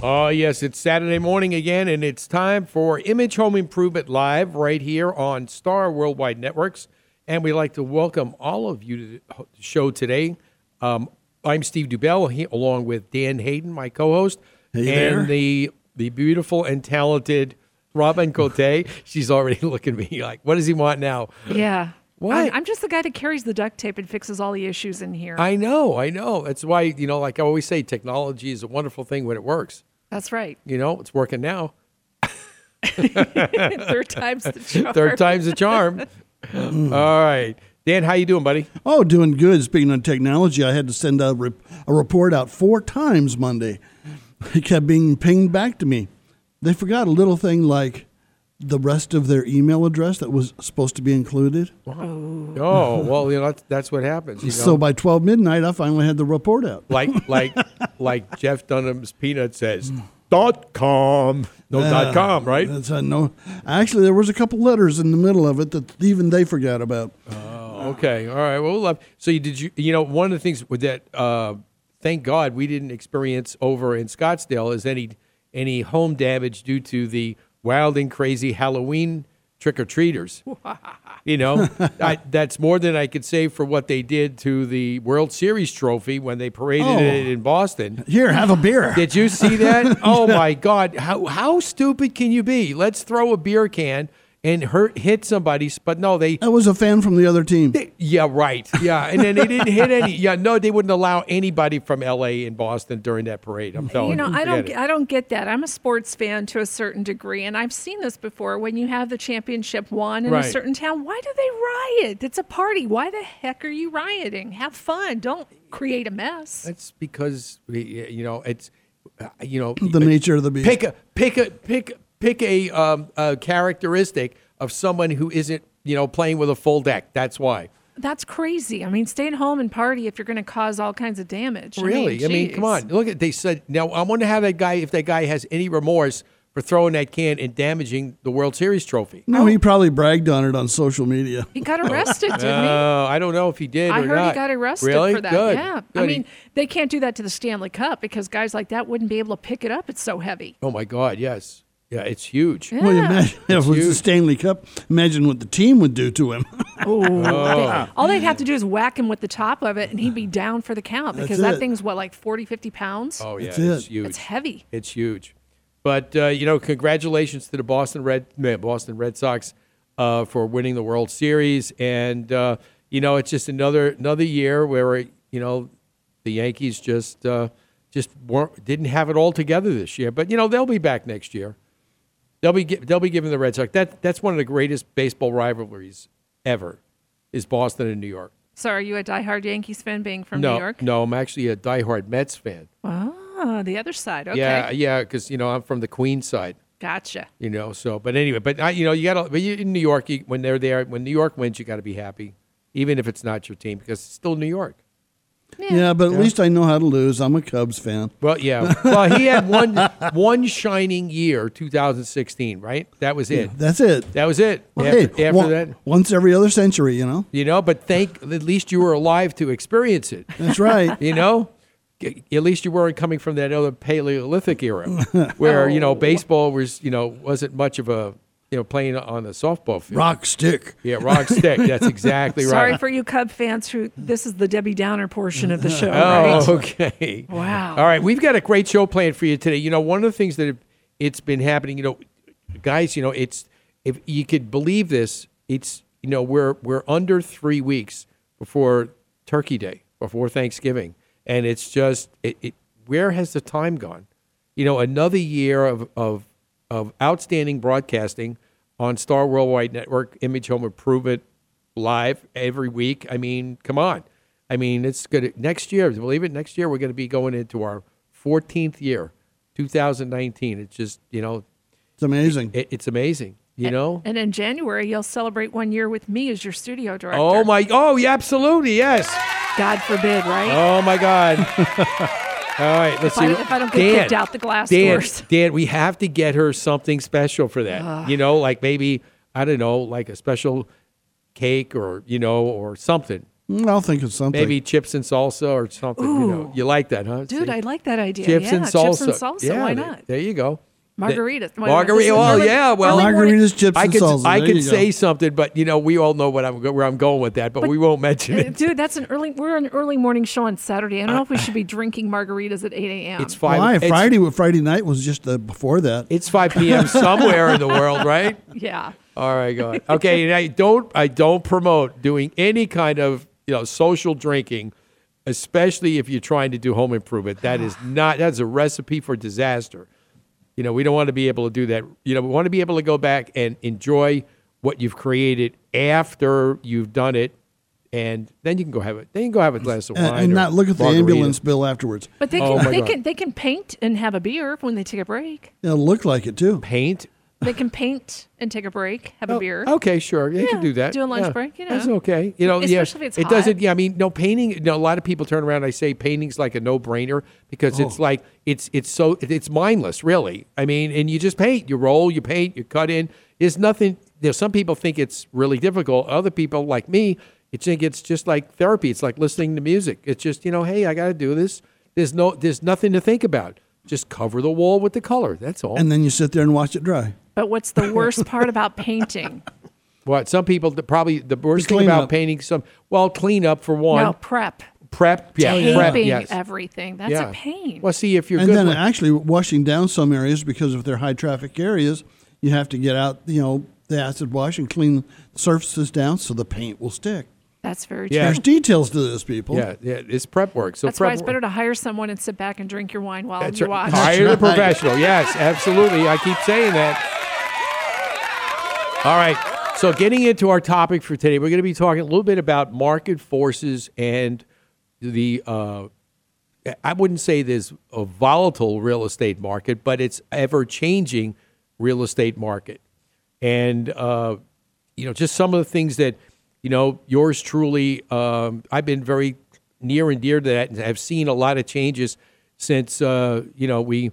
Oh, yes, it's Saturday morning again, and it's time for Image Home Improvement Live right here on Star Worldwide Networks. And we'd like to welcome all of you to the show today. Um, I'm Steve Dubell, he, along with Dan Hayden, my co host, Hey and there. the the beautiful and talented Robin Cote. She's already looking at me like, what does he want now? Yeah. What? I'm, I'm just the guy that carries the duct tape and fixes all the issues in here. I know, I know. That's why, you know, like I always say, technology is a wonderful thing when it works. That's right. You know, it's working now. Third time's the charm. Third time's the charm. Mm. All right. Dan, how you doing, buddy? Oh, doing good. Speaking of technology, I had to send a, rep- a report out four times Monday. It kept being pinged back to me. They forgot a little thing like the rest of their email address that was supposed to be included. Oh, oh well, you know, that's, that's what happens. You know? So by 12 midnight, I finally had the report out. like like like Jeff Dunham's peanut says, dot com. No dot com, right? That's a no. Actually, there was a couple letters in the middle of it that even they forgot about. Oh, Okay. All right. Well, we'll love. So you did you you know one of the things with that uh, thank God we didn't experience over in Scottsdale is any any home damage due to the wild and crazy Halloween trick or treaters. you know, I, that's more than I could say for what they did to the World Series trophy when they paraded Oh. it in Boston. Here, have a beer. Did you see that? Oh my God! How how stupid can you be? Let's throw a beer can and hurt hit somebody, but no, they. That was a fan from the other team. they- yeah, right. Yeah, and then they didn't hit any. Yeah, no, they wouldn't allow anybody from L.A. and Boston during that parade. I'm telling You know, I don't, it. get- I don't get that. I'm a sports fan to a certain degree, and I've seen this before. When you have the championship won in Right. a certain town, why do they riot? It's a party. Why the heck are you rioting? Have fun. Don't create a mess. That's because you know it's uh, you know The nature of the beast. pick a pick a pick pick a, um, a characteristic of someone who isn't you know playing with a full deck. That's why. That's crazy. I mean, stay at home and party if you're going to cause all kinds of damage. Really? I mean, come on. Look at they said. Now I wonder how that guy, if that guy has any remorse for throwing that can and damaging the World Series trophy. No, he probably bragged on it on social media. He got arrested, didn't he? Uh, I don't know if he did. I or heard not. he got arrested really? for that. Good. Yeah. Good. I mean, they can't do that to the Stanley Cup because guys like that wouldn't be able to pick it up. It's so heavy. oh my God, yes, yeah, it's huge. Well, you Yeah. imagine if it was the huge. Stanley Cup. Imagine what the team would do to him. Oh. All they'd have to do is whack him with the top of it and he'd be down for the count because that thing's what, like 40, 50 pounds? Oh yeah, That's it's it. huge. It's heavy. It's huge. But uh, you know, congratulations to the Boston Red Boston Red Sox uh, for winning the World Series, and uh, you know, it's just another another year where you know the Yankees just uh, just weren't didn't have it all together this year. But you know, they'll be back next year. They'll be they'll be giving the Red Sox that that's one of the greatest baseball rivalries ever, is Boston and New York. So are you a diehard Yankees fan being from no, New York? no, I'm actually a diehard Mets fan. Oh, the other side. Okay. Yeah, yeah, because you know I'm from the Queens side. Gotcha. you know. So, but anyway, but I, you know, you got to. But you, in New York, you, when they're there, when New York wins, you got to be happy, even if it's not your team, because it's still New York. Yeah, but at least I know how to lose. I'm a Cubs fan. Well, yeah. well, he had one one shining year, 2016, right? That was it. That's it. That was it. Well, after hey, after one- that, once every other century, you know. you know. But thank at least you were alive to experience it. That's right. You know. At least you weren't coming from that other Paleolithic era, where you know baseball was, you know, wasn't much of a, you know, playing on a softball field. Rock stick. Yeah, rock stick. That's exactly right. Sorry for you Cub fans who this is the Debbie Downer portion of the show, Oh, right? okay. Wow. All right, we've got a great show planned for you today. You know, one of the things that have, it's been happening, you know, guys, you know, it's if you could believe this, it's you know, we're we're under 3 weeks before Turkey Day, before Thanksgiving, and it's just it, it where has the time gone? You know, another year of of of outstanding broadcasting on Star Worldwide Network, Image Home Improvement live every week. I mean, come on. I mean, it's good. Next year, believe it, next year we're going to be going into our 14th year, 2019. It's just, you know, It's amazing. it, it's amazing, you know? And in January, you'll celebrate one year with me as your studio director. Oh, my, oh, yeah, absolutely, yes. God forbid, right? Oh, my God. All right, let's If I- see. if I don't get kicked out the glass Dan, doors. Dan, we have to get her something special for that. you know, like maybe, I don't know, like a special cake or, you know, or something. Mm, I'll think of something. Maybe chips and salsa or something. You know, you like that, huh? Dude, See? I like that idea. chips yeah, and salsa. Chips and salsa. Yeah, why there- not? There you go. Margaritas. Wait, wait, Margarita. Well, yeah. Well, Margaritas, chips, I and could salsa. I There could say something, but you know we all know what I'm where I'm going with that, but, we won't mention Uh, it. Dude, that's an early. We're an early morning show on Saturday. I don't know if we should be drinking margaritas at 8 a.m. It's five. Why? it's- Friday, Friday night was just uh, before that. It's five p.m. somewhere in the world, right? Yeah. All right, go ahead. Okay, and I don't I don't promote doing any kind of you know social drinking, especially if you're trying to do home improvement. That is not that's a recipe for disaster. You know, we don't want to be able to do that. You know, we want to be able to go back and enjoy what you've created after you've done it, and then you can go have it. Then you can go have a glass of wine and or not look at the margarita. ambulance bill afterwards. But they Oh can my they God. can they can paint and have a beer when they take a break. It'll look like it too. paint. They can paint and take a break, have a Oh, beer. Okay, sure. You Yeah, can do that. do a lunch Yeah. break, you That's know. okay. You know, yeah. Especially if it's it hot. doesn't. Yeah, I mean, no painting. You know, a lot of people turn around. and I say painting's like a no-brainer because Oh. it's like it's it's so it's mindless, really. I mean, and you just paint. You roll. You paint. You cut in. There's nothing. You know, some people think it's really difficult. Other people, like me, it think it's just like therapy. It's like listening to music. It's just you know, hey, I got to do this. There's no. There's nothing to think about. Just cover the wall with the color. That's all. And then you sit there and watch it dry. But what's the worst part about painting? What some people the, probably the worst thing about up. painting some well clean up for one No, prep. prep yeah prep yes everything. That's yeah a pain. well see if you're and good then with- actually washing down some areas because if they're high traffic areas, you have to get out, you know, the acid wash and clean surfaces down so the paint will stick. That's very true. Yeah. There's details to this, people. yeah yeah it's prep work so That's prep why it's work- better to hire someone and sit back and drink your wine while That's you right. watch. hire the professional yes absolutely I keep saying that all right so getting into our topic for today we're going to be talking a little bit about market forces and the uh, I wouldn't say there's a volatile real estate market, but it's ever changing real estate market. And, uh, you know, just some of the things that, you know, yours truly, um, I've been very near and dear to that and have seen a lot of changes since, uh, you know, we,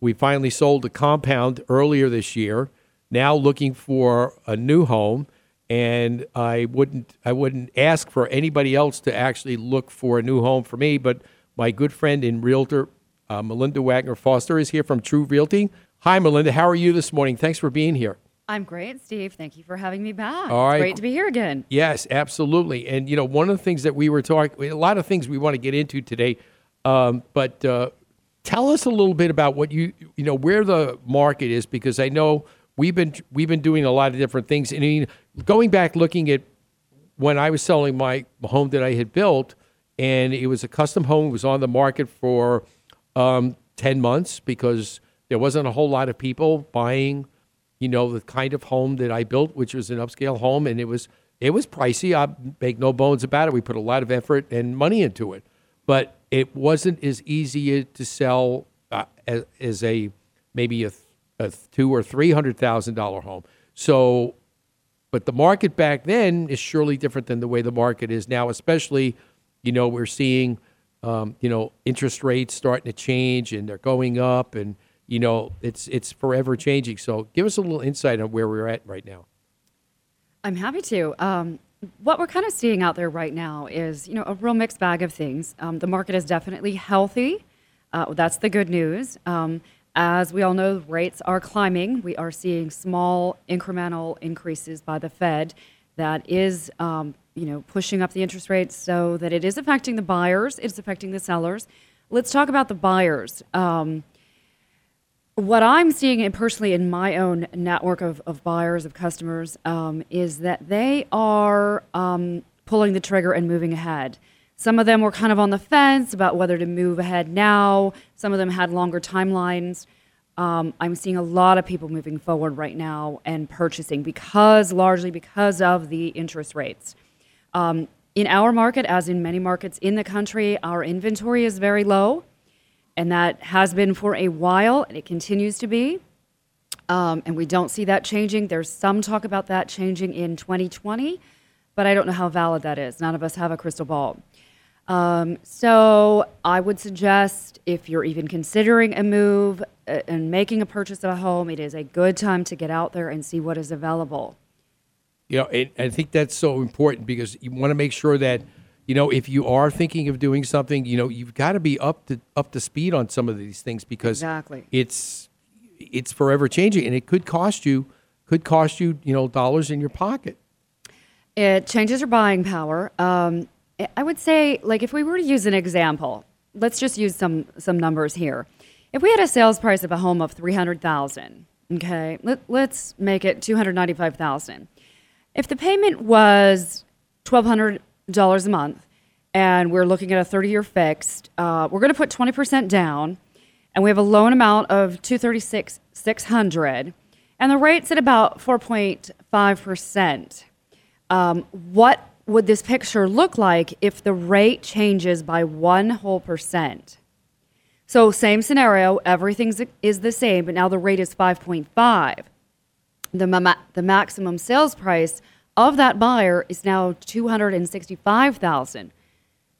we finally sold the compound earlier this year, now looking for a new home. And I wouldn't, I wouldn't ask for anybody else to actually look for a new home for me, but my good friend and realtor, uh, Melinda Wagner Foster, is here from True Realty. Hi, Melinda. How are you this morning? Thanks for being here. I'm great, Steve. Thank you for having me back. All right. It's great to be here again. Yes, absolutely. And you know, one of the things that we were talking, a lot of things we want to get into today, um, but uh, tell us a little bit about what you, you know, where the market is, because I know we've been we've been doing a lot of different things. And I mean, going back looking at when I was selling my home that I had built, and it was a custom home, it was on the market for um, ten months because there wasn't a whole lot of people buying you know the kind of home that I built, which was an upscale home, and it was it was pricey. I make no bones about it. We put a lot of effort and money into it, but it wasn't as easy to sell uh, as, as a maybe a, a two or three hundred thousand dollar home. So, but the market back then is surely different than the way the market is now. Especially, you know, we're seeing um, you know interest rates starting to change and they're going up and you know it's it's forever changing so give us a little insight on where we're at right now I'm happy to. Um, what we're kind of seeing out there right now is, you know, a real mixed bag of things. Um, the market is definitely healthy. Uh, that's the good news. Um, as we all know, rates are climbing. We are seeing small incremental increases by the Fed. That is, um, you know, pushing up the interest rates so that it is affecting the buyers. It's affecting the sellers. Let's talk about the buyers. Um, what I'm seeing and personally in my own network of, of buyers, of customers, um, is that they are um, pulling the trigger and moving ahead. Some of them were kind of on the fence about whether to move ahead now. Some of them had longer timelines. Um, I'm seeing a lot of people moving forward right now and purchasing because, largely because of the interest rates. Um, in our market, as in many markets in the country, our inventory is very low, and that has been for a while, and it continues to be. Um, and we don't see that changing. There's some talk about that changing in 2020, but I don't know how valid that is. None of us have a crystal ball. Um, so I would suggest if you're even considering a move uh, and making a purchase of a home, it is a good time to get out there and see what is available. You know, and I think that's so important because you want to make sure that, you know, if you are thinking of doing something, you know, you've got to be up to up to speed on some of these things because Exactly. it's it's forever changing and it could cost you could cost you, you know, dollars in your pocket. It changes your buying power. Um, I- would say, like, if we were to use an example, let's just use some some numbers here. If we had a sales price of a home of three hundred thousand, okay, let, let's make it two hundred ninety five thousand. If the payment was twelve hundred dollars a month, and we're looking at a thirty year fixed, uh, we're going to put twenty percent down, and we have a loan amount of two thirty six six hundred, and the rate's at about four point five percent um, what would this picture look like if the rate changes by one whole percent? So same scenario, everything is the same, but now the rate is 5.5. The, ma- the maximum sales price of that buyer is now 265,000.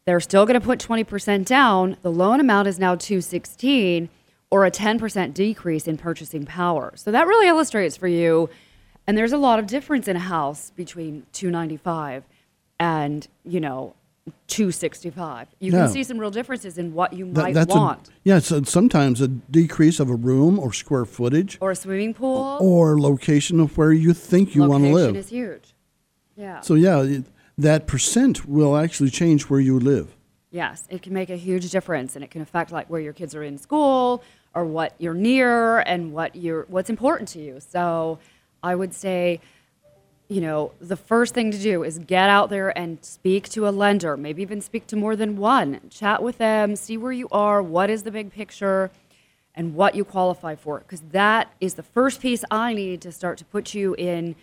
They're still going to put 20% down. The loan amount is now 216 or a 10% decrease in purchasing power. So that really illustrates for you and there's a lot of difference in a house between 295 and, you know, 265. You can see some real differences in what you might that's want. A, yeah, so sometimes a decrease of a room or square footage or a swimming pool. or location of where you think you want to live. is huge. Yeah. So yeah, that percent will actually change where you live. Yes, it can make a huge difference, and it can affect like where your kids are in school or what you're near and what you're what's important to you. So, I would say, you know, the first thing to do is get out there and speak to a lender. Maybe even speak to more than one. Chat with them, see where you are, what is the big picture, and what you qualify for. Because that is the first piece I need to start to put you in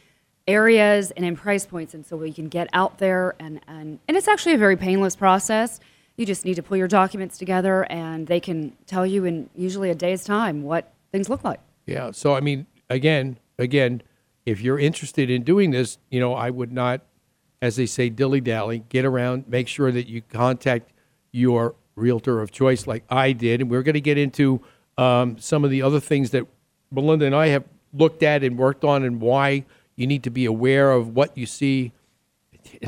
areas and in price points and so we can get out there and, and and it's actually a very painless process you just need to pull your documents together and they can tell you in usually a day's time what things look like Yeah. So I mean, again, again, if you're interested in doing this, you know, I would not, as they say, dilly dally. Get around. Make sure that you contact your realtor of choice, like I did, and we're going to get into um, some of the other things that Melinda and I have looked at and worked on, and why you need to be aware of what you see.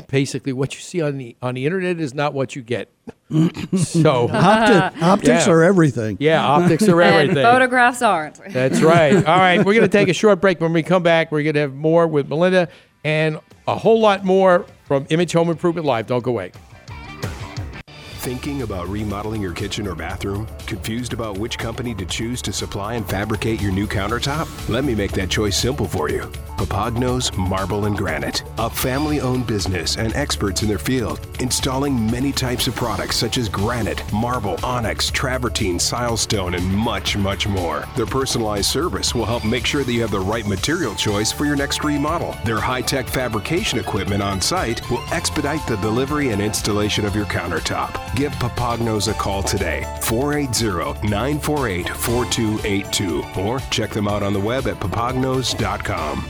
Basically, what you see on the on the internet is not what you get. so Opti- optics Yeah. are everything. yeah, optics are and everything. photographs aren't That's right. All right, we're going to take a short break. When we come back, we're going to have more with Melinda and a whole lot more from Image Home Improvement Live. Don't go away. Thinking about remodeling your kitchen or bathroom? Confused about which company to choose to supply and fabricate your new countertop? Let me make that choice simple for you. Papagnos Marble and Granite, a family owned business and experts in their field, installing many types of products such as granite, marble, onyx, travertine, silestone, and much, much more. Their personalized service will help make sure that you have the right material choice for your next remodel. Their high tech fabrication equipment on site will expedite the delivery and installation of your countertop. Give Papagnos a call today, 480 948 4282, or check them out on the web at papagnos.com.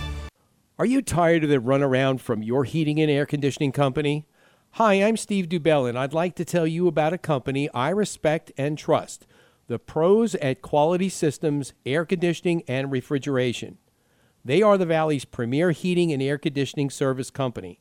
Are you tired of the runaround from your heating and air conditioning company? Hi, I'm Steve Dubell, and I'd like to tell you about a company I respect and trust the pros at Quality Systems Air Conditioning and Refrigeration. They are the Valley's premier heating and air conditioning service company.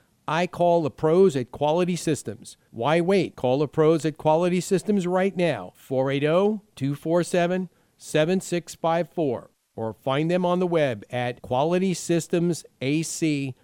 I call the pros at Quality Systems. Why wait? Call the pros at Quality Systems right now, 480 247 7654, or find them on the web at qualitysystemsac.com.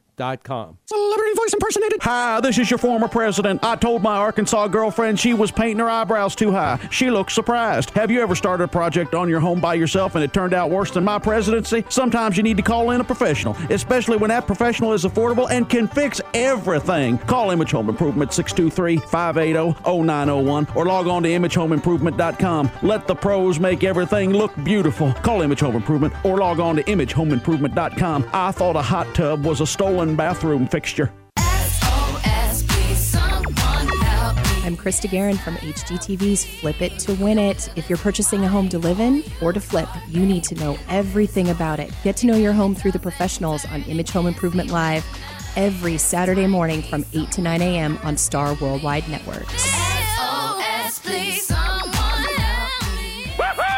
Celebrity voice impersonated. Hi, this is your former president. I told my Arkansas girlfriend she was painting her eyebrows too high. She looked surprised. Have you ever started a project on your home by yourself and it turned out worse than my presidency? Sometimes you need to call in a professional, especially when that professional is affordable and can fix everything. Call Image Home Improvement 623-580-0901 or log on to imagehomeimprovement.com. Let the pros make everything look beautiful. Call Image Home Improvement or log on to imagehomeimprovement.com. I thought a hot tub was a stolen bathroom fixture. I'm Krista Guerin from HGTV's Flip It to Win It. If you're purchasing a home to live in or to flip, you need to know everything about it. Get to know your home through the professionals on Image Home Improvement Live every Saturday morning from 8 to 9 a.m. on Star Worldwide Networks.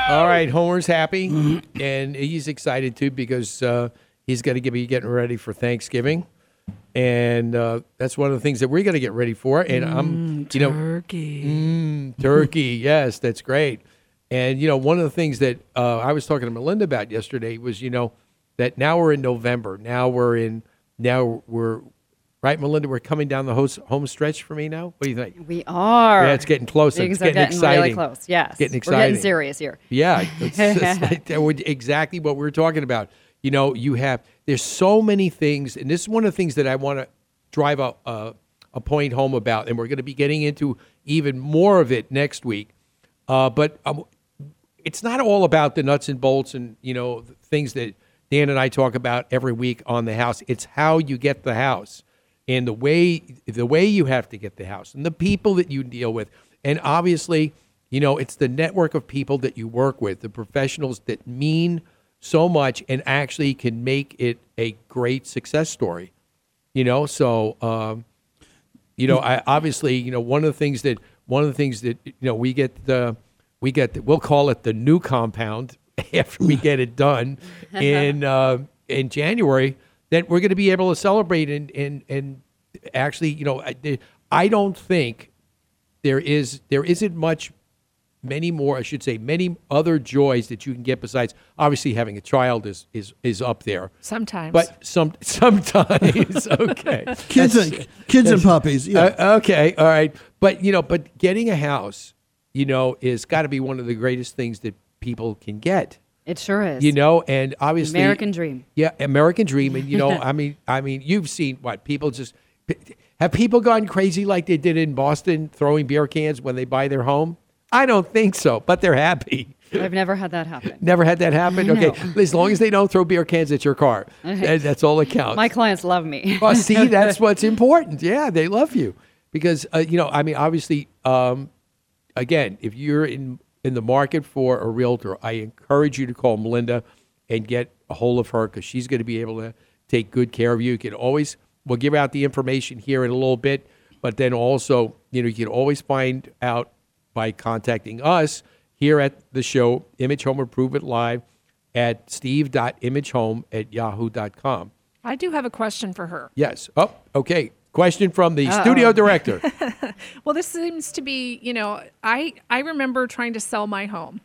All right, Homer's happy, and he's excited too because uh, he's going to be getting ready for Thanksgiving, and uh, that's one of the things that we're going to get ready for. And I'm, you know, Turkey. Mm, turkey, yes, that's great. And you know, one of the things that uh, I was talking to Melinda about yesterday was, you know, that now we're in November. Now we're in. Now we're right, Melinda. We're coming down the host, home stretch for me now. What do you think? We are. Yeah, it's getting closer. Things It's are getting getting really close. Yes. Getting exciting. We're getting serious here. Yeah, it's just like that would- exactly what we're talking about. You know, you have there's so many things, and this is one of the things that I want to drive a, a a point home about, and we're going to be getting into even more of it next week. Uh, but um, it's not all about the nuts and bolts and you know things that Dan and I talk about every week on the house. It's how you get the house and the way the way you have to get the house and the people that you deal with, and obviously, you know, it's the network of people that you work with, the professionals that mean so much and actually can make it a great success story. You know, so um, you know, I obviously, you know, one of the things that one of the things that you know we get the we get the, we'll call it the new compound after we get it done in uh, in January that we're going to be able to celebrate and and and actually, you know, I, I don't think there is there isn't much many more I should say many other joys that you can get besides obviously having a child is is is up there. Sometimes. But some sometimes okay. Kids, That's- and, kids and puppies. Yeah. uh, okay, all right. But you know, but getting a house, you know, is got to be one of the greatest things that people can get. It sure is. You know, and obviously American dream. Yeah, American dream, and you know, I mean, I mean, you've seen what people just have people gone crazy like they did in Boston, throwing beer cans when they buy their home. I don't think so, but they're happy. I've never had that happen. Never had that happen. Okay, as long as they don't throw beer cans at your car, that- that's all that counts. My clients love me. Well, see, that's what's important. Yeah, they love you because uh, you know. I mean, obviously, um, again, if you're in in the market for a realtor, I encourage you to call Melinda and get a hold of her because she's going to be able to take good care of you. You can always we'll give out the information here in a little bit, but then also, you know, you can always find out by contacting us here at the show, Image Home Improvement Live at steve.imagehome at yahoo.com. I do have a question for her. Yes. Oh, okay. Question from the studio director. Well, this seems to be, you know, I I remember trying to sell my home,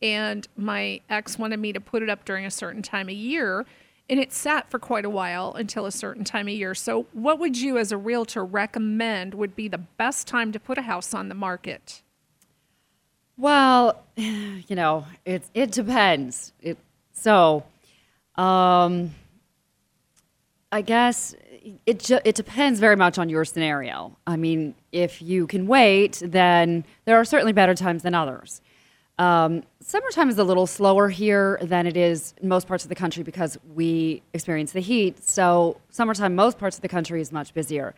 and my ex wanted me to put it up during a certain time of year, and it sat for quite a while until a certain time of year. So, what would you, as a realtor, recommend would be the best time to put a house on the market? Well, you know, it it depends. It so, um, I guess it ju- it depends very much on your scenario. I mean, if you can wait, then there are certainly better times than others. Um, summertime is a little slower here than it is in most parts of the country because we experience the heat. So summertime, most parts of the country is much busier.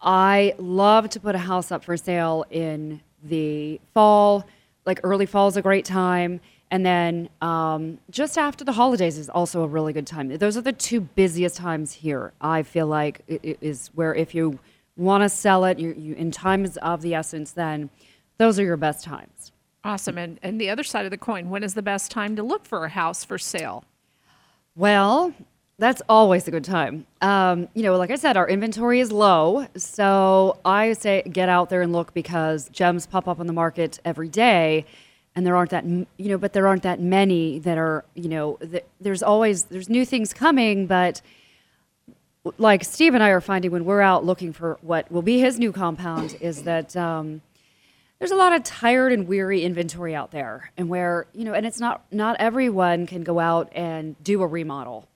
I love to put a house up for sale in the fall. Like early fall is a great time. And then um, just after the holidays is also a really good time. Those are the two busiest times here. I feel like it, is where if you want to sell it, you, you, in time is of the essence, then those are your best times. Awesome. And and the other side of the coin, when is the best time to look for a house for sale? Well, that's always a good time. Um, you know, like I said, our inventory is low. So I say get out there and look because gems pop up on the market every day. And there aren't that, you know, but there aren't that many that are, you know, th- there's always, there's new things coming, but like Steve and I are finding when we're out looking for what will be his new compound is that um, there's a lot of tired and weary inventory out there, and where you know, and it's not not everyone can go out and do a remodel.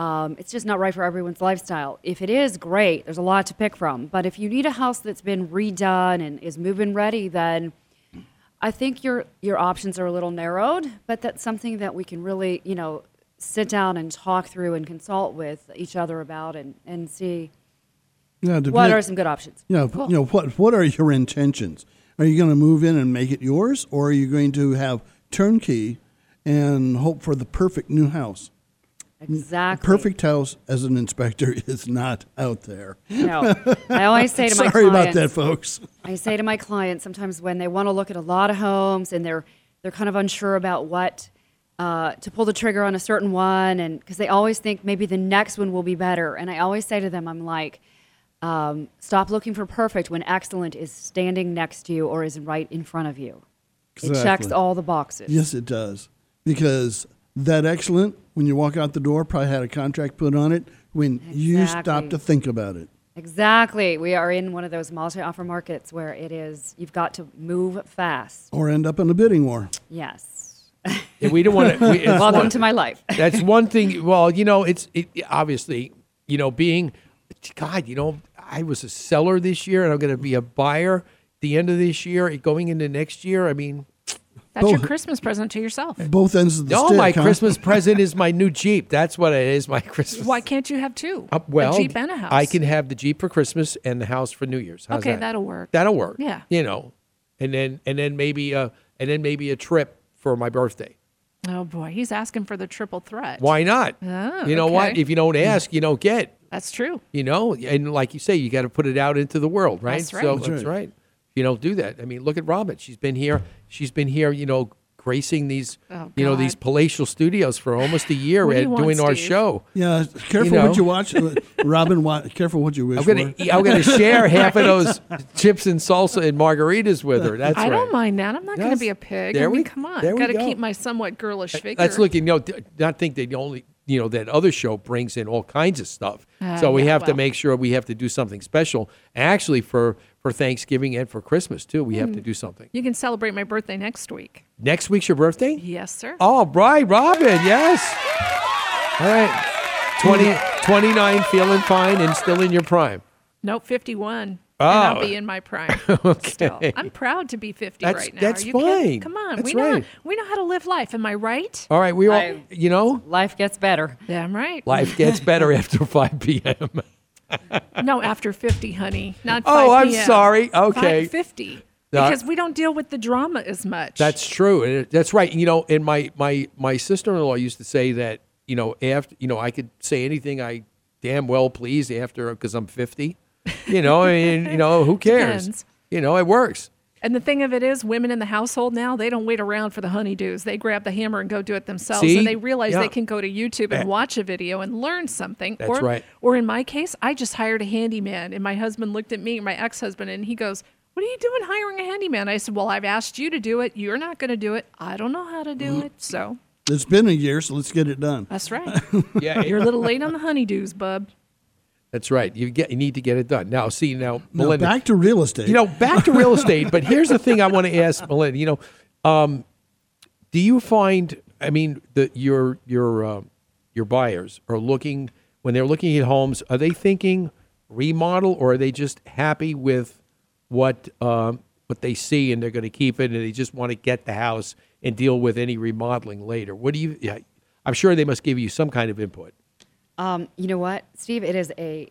Um, it's just not right for everyone's lifestyle. If it is, great. There's a lot to pick from. But if you need a house that's been redone and is move-in ready, then I think your your options are a little narrowed. But that's something that we can really, you know, sit down and talk through and consult with each other about and, and see Yeah, what are some good options. You know, you know what what are your intentions? Are you going to move in and make it yours, or are you going to have turnkey and hope for the perfect new house? Exactly. Perfect house as an inspector is not out there. No. I always say to my Sorry about clients- that, folks. I say to my clients sometimes when they want to look at a lot of homes and they're they're kind of unsure about what uh, to pull the trigger on a certain one, and because they always think maybe the next one will be better, and I always say to them, I'm like, um, stop looking for perfect when excellent is standing next to you or is right in front of you. It checks all the boxes. Yes, it does. Because that excellent, when you walk out the door, probably had a contract put on it when you stop to think about it. Exactly. We are in one of those multi-offer markets where it is you've got to move fast. Or end up in a bidding war. Yes. And we don't want to. We, Welcome to my life. That's one thing. Well, you know, it's it, obviously, you know, being, God, you know, I was a seller this year, and I'm going to be a buyer the end of this year, going into next year. I mean, That's your Christmas present to yourself. Both ends of the no, stick. my huh? Christmas present is my new Jeep. That's what it is. My Christmas. Why can't you have two? Uh, well, a Jeep and a house. I can have the Jeep for Christmas and the house for New Year's. How's Okay, that? that'll work. That'll work. Yeah. You know, and then and then maybe uh and then maybe a trip for my birthday. Oh boy, he's asking for the triple threat. Why not? Oh, you know what? If you don't ask, you don't get. That's true. You know, and like you say, you got to put it out into the world, right? That's right. So That's that's right. right. You don't do that, I mean, look at Robin. She's been here. She's been here. You know, gracing these, Oh, you know, these palatial studios for almost a year What do at want, doing our Steve? show. Yeah, careful You know. what you watch. Robin, wa- careful what you wish I'm gonna, for. I'm gonna share half of those chips and salsa and margaritas with her. That's I right. don't mind that. I'm not going to be a pig. There I mean, we- come on. there we Got to go. keep my somewhat girlish figure. That's looking. look. You know, not think that the only you know that other show brings in all kinds of stuff. Ah, so we yeah, have to make sure we have to do something special. Actually, for for Thanksgiving and for Christmas too, we Hmm. have to do something. You can celebrate my birthday next week. Next week's your birthday. Yes, sir. Oh, right, Robin. Yes. All right. 20, 29, feeling fine and still in your prime. Nope, 51. And Oh. I'll be in my prime. Okay. Still. I'm proud to be 50 That's- right now. that's Are you kidding? fine. Come on. That's we know right. we know how to live life. Am I right? All right, we all I- you know Life gets better. Damn right. life gets better after five p.m. No, after 50, honey. Not 5 Oh, I'm p.m. sorry. Okay. 50. No, Because we don't deal with the drama as much. That's true. That's right. You know, and my my my sister in law used to say that you know after you know I could say anything I damn well please after because I'm 50. You know, I mean, you know, who cares? Depends. You know, it works. And the thing of it is, women in the household now, they don't wait around for the honeydews. They grab the hammer and go do it themselves. See? And they realize Yeah. they can go to YouTube and eh. watch a video and learn something. That's or, right. Or in my case, I just hired a handyman. And my husband looked at me, my ex husband, and he goes, What are you doing hiring a handyman? I said, Well, I've asked you to do it. You're not going to do it. I don't know how to do it. So It's been a year, so let's get it done. that's right. Yeah, You're a little late on the honeydews, bub. That's right. You get you need to get it done. Now, see now, Melinda. back to real estate. You know, back to real estate. But here's the thing I want to ask Melinda. You know, um, do you find? I mean, the your your uh, your buyers are looking when they're looking at homes. Are they thinking remodel, or are they just happy with what um, what they see and they're going to keep it, and they just want to get the house and deal with any remodeling later? What do you? Yeah, I'm sure they must give you some kind of input. Um, you know what, Steve? It is a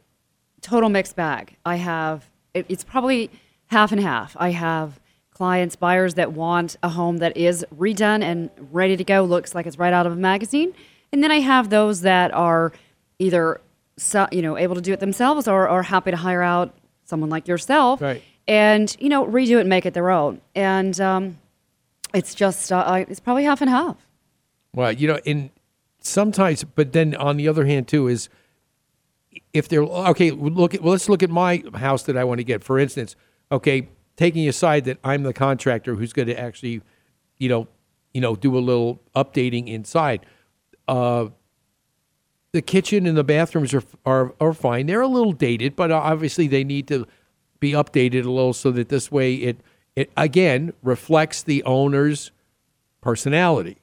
total mixed bag. I have it, it's probably half and half. I have clients, buyers that want a home that is redone and ready to go, looks like it's right out of a magazine, and then I have those that are either so, you know able to do it themselves or are happy to hire out someone like yourself Right. and you know redo it and make it their own. And um, it's just uh, it's probably half and half. Well, you know, in sometimes, but then on the other hand too is if they're okay. Look at well, let's look at my house that I want to get. For instance, okay, taking aside that I'm the contractor who's going to actually, you know, you know, do a little updating inside. Uh, the kitchen and the bathrooms are, are are fine. They're a little dated, but obviously they need to be updated a little so that this way it it again reflects the owner's personality.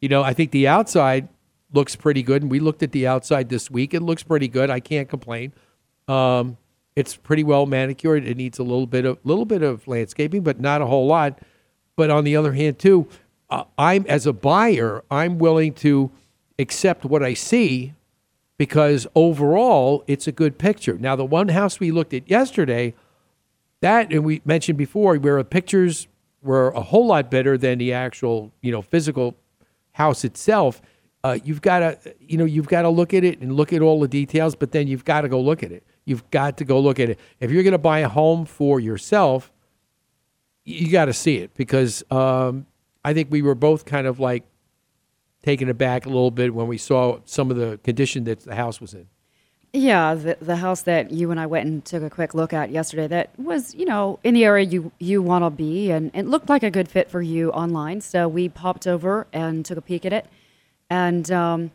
You know, I think the outside looks pretty good, and we looked at the outside this week. It looks pretty good. I can't complain. Um, it's pretty well manicured. It needs a little bit of little bit of landscaping, but not a whole lot. But on the other hand, too, uh, I'm as a buyer, I'm willing to accept what I see because overall it's a good picture. Now, the one house we looked at yesterday, that and we mentioned before, where the pictures were a whole lot better than the actual, you know, physical house itself. Uh, you've got to, you know, you've got to look at it and look at all the details, but then you've got to go look at it. You've got to go look at it. If you're going to buy a home for yourself, you got to see it because um, I think we were both kind of like taken aback a little bit when we saw some of the condition that the house was in. Yeah, the, the house that you and I went and took a quick look at yesterday that was, you know, in the area you, you want to be and it looked like a good fit for you online. So we popped over and took a peek at it. And um,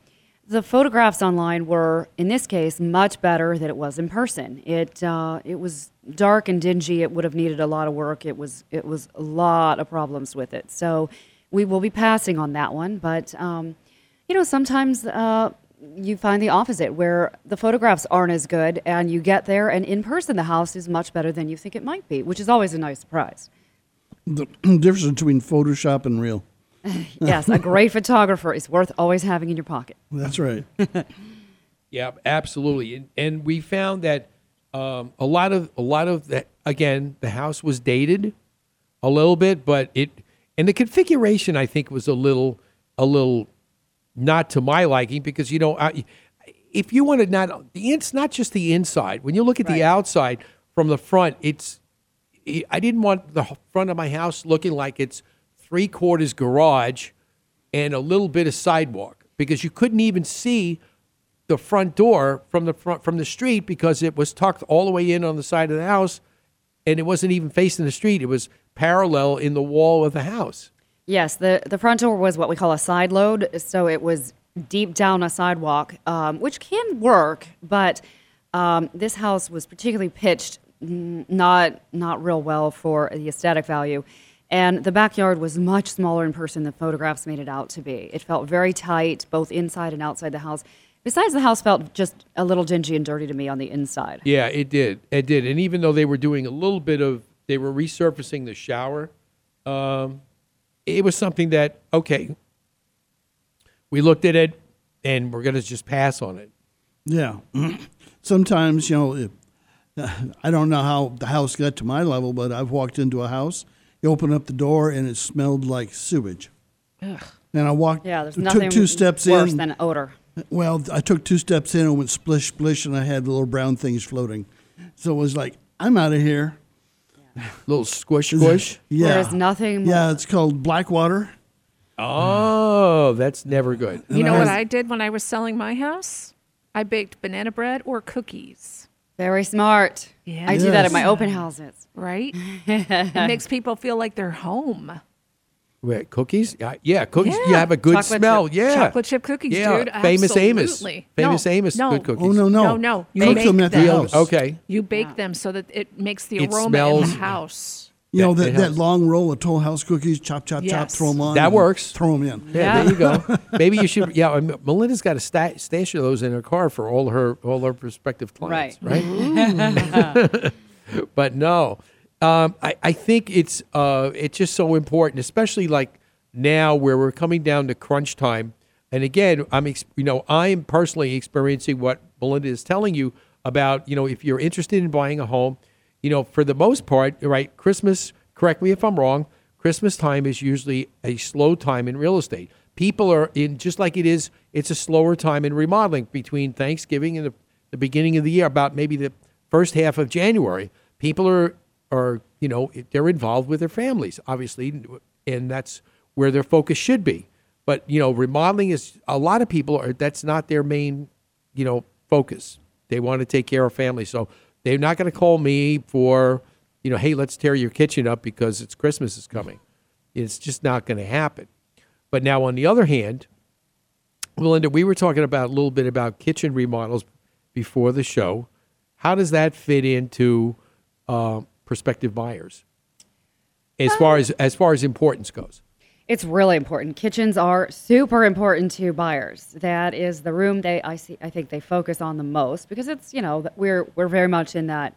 the photographs online were, in this case, much better than it was in person. It, uh, it was dark and dingy. It would have needed a lot of work. It was, it was a lot of problems with it. So we will be passing on that one. But, um, you know, sometimes uh, you find the opposite where the photographs aren't as good and you get there and in person the house is much better than you think it might be, which is always a nice surprise. The difference between Photoshop and real. yes, a great photographer is worth always having in your pocket. That's right. Yeah, absolutely. And, and we found that um, a lot of a lot of that again, the house was dated a little bit, but it and the configuration I think was a little a little not to my liking because you know I, if you wanted not the it's not just the inside. When you look at the outside from the front, it's I didn't want the front of my house looking like it's three quarters garage and a little bit of sidewalk because you couldn't even see the front door from the front from the street because it was tucked all the way in on the side of the house and it wasn't even facing the street it was parallel in the wall of the house Yes, the, the front door was what we call a side load. So it was deep down a sidewalk, um, which can work, but um, this house was particularly pitched not, not real well for the aesthetic value. And the backyard was much smaller in person than photographs made it out to be. It felt very tight, both inside and outside the house. Besides, the house felt just a little dingy and dirty to me on the inside. yeah it did it did and even though they were doing a little bit of they were resurfacing the shower um, it was something that okay we looked at it and we're going to just pass on it Yeah. Sometimes, you know, if, I don't know how the house got to my level, but I've walked into a house, you open up the door, and it smelled like sewage. And I walked, Yeah, there's took nothing two steps worse in. than odor. Well, I took two steps in and went splish, splish, and I had little brown things floating. So it was like, I'm out of here. little squish squish Yeah. There is nothing more. Yeah, it's called Blackwater. oh that's never good You know what I did when I was selling my house? I baked banana bread or cookies, Very smart. Yeah. I do that at my open houses. right? it makes people feel like they're home. Wait, cookies yeah, yeah cookies you have a good Chocolate smell chip- yeah Chocolate chip cookies, yeah dude. famous amos Absolutely. famous No, amos no. good cookies Oh, no, no. No, no. You Cook make them at the them. house. okay You bake them so that it makes the It aroma in smells- the house. You know, That- that, it that helps. long roll of Toll House cookies, chop, chop, chop, throw them on. That works. Throw them in. Yeah, there you go. Maybe you should. Yeah, Melinda's got a sta- stash of those in her car for all her all her prospective clients, right? but no, um, I I think it's uh it's just so important, especially like now where we're coming down to crunch time. And again, I'm ex- you know I'm personally experiencing what Melinda is telling you about. You know, if you're interested in buying a home, you know, for the most part, right? Christmas. Correct me if I'm wrong. Christmas time is usually a slow time in real estate. People are in just like it is. It's a slower time in remodeling between Thanksgiving and the, the beginning of the year. About maybe the first half of January, people are are you know they're involved with their families, obviously, and that's where their focus should be. But you know, remodeling is a lot of people are that's not their main you know focus. They want to take care of families, so they're not going to call me for you know, hey, let's tear your kitchen up because it's Christmas is coming. It's just not going to happen. But now, on the other hand, Melinda, we were talking about a little bit about kitchen remodels before the show. How does that fit into uh, prospective buyers, as far as as far as importance goes? It's really important. Kitchens are super important to buyers. That is the room they I see I think they focus on the most because it's, you know, we're we're very much in that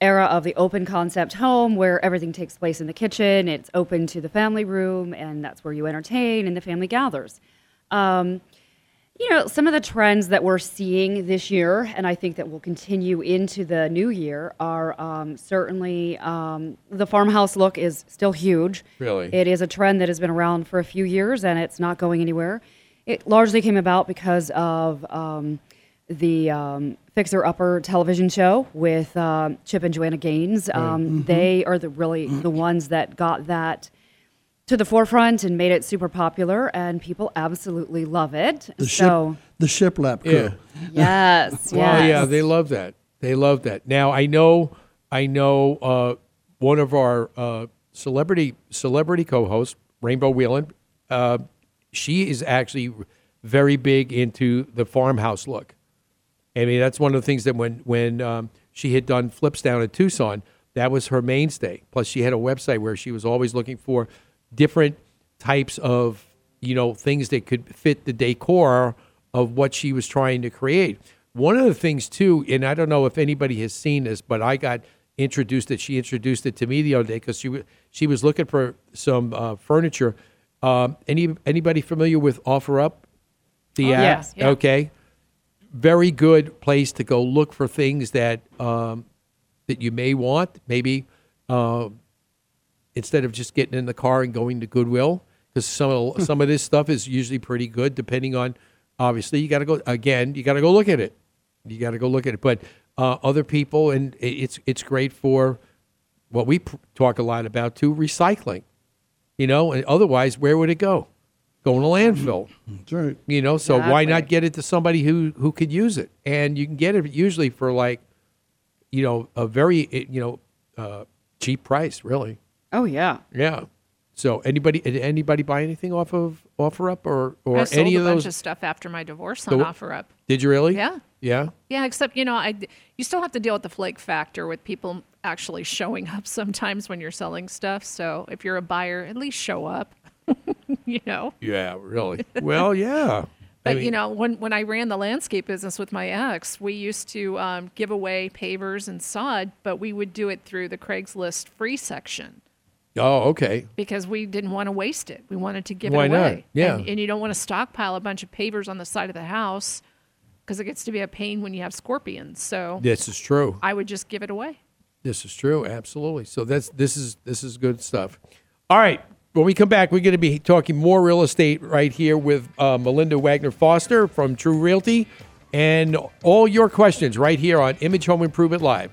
era of the open concept home where everything takes place in the kitchen. It's open to the family room and that's where you entertain and the family gathers. Um, you know, some of the trends that we're seeing this year, and I think that will continue into the new year, are um, certainly um, the farmhouse look is still huge. Really? It is a trend that has been around for a few years and it's not going anywhere. It largely came about because of um, the um, Fixer Upper television show with um, Chip and Joanna Gaines. Um, They are the really the ones that got that to the forefront and made it super popular, and people absolutely love it. The so, ship, the shiplap crew. Yeah. yes, Well, yeah, they love that. They love that. Now I know, I know, uh, one of our uh, celebrity celebrity co-hosts, Rainbow Whelan, uh, she is actually very big into the farmhouse look. I mean, that's one of the things that when when um, she had done flips down in Tucson, that was her mainstay. Plus, she had a website where she was always looking for different types of you know things that could fit the decor of what she was trying to create. One of the things too, and I don't know if anybody has seen this, but I got introduced it. She introduced it to me the other day because she wa- she was looking for some uh, furniture. Um, any anybody familiar with OfferUp? The app? yes, yeah. Okay very good place to go look for things that um, that you may want. Maybe uh, instead of just getting in the car and going to Goodwill, because some of, some of this stuff is usually pretty good. Depending on, obviously, you got to go again. You got to go look at it. You got to go look at it. But uh, other people, and it's it's great for what we pr- talk a lot about too, recycling. You know, and otherwise, where would it go? going to landfill. That's right. You know, so why not get it to somebody who who could use it? And you can get it usually for like, you know, a very you know uh, cheap price, really. Oh yeah. Yeah. So anybody did anybody buy anything off of OfferUp or or I sold any a of bunch those? of stuff after my divorce on wh- OfferUp. Did you really? Yeah. Yeah. Yeah, except you know, I you still have to deal with the flake factor with people actually showing up sometimes when you're selling stuff. So if you're a buyer, at least show up. you know. Yeah. Really. well, yeah. But I mean, you know, when when I ran the landscape business with my ex, we used to um, give away pavers and sod, but we would do it through the Craigslist free section Oh, okay. because we didn't want to waste it. We wanted to give Why it not? away. Yeah. And, and you don't want to stockpile a bunch of pavers on the side of the house because it gets to be a pain when you have scorpions. So This is true. I would just give it away. This is true, absolutely. So that's this is this is good stuff. All right, when we come back, we're going to be talking more real estate right here with uh, Melinda Wagner Foster from True Realty, and all your questions right here on Image Home Improvement Live.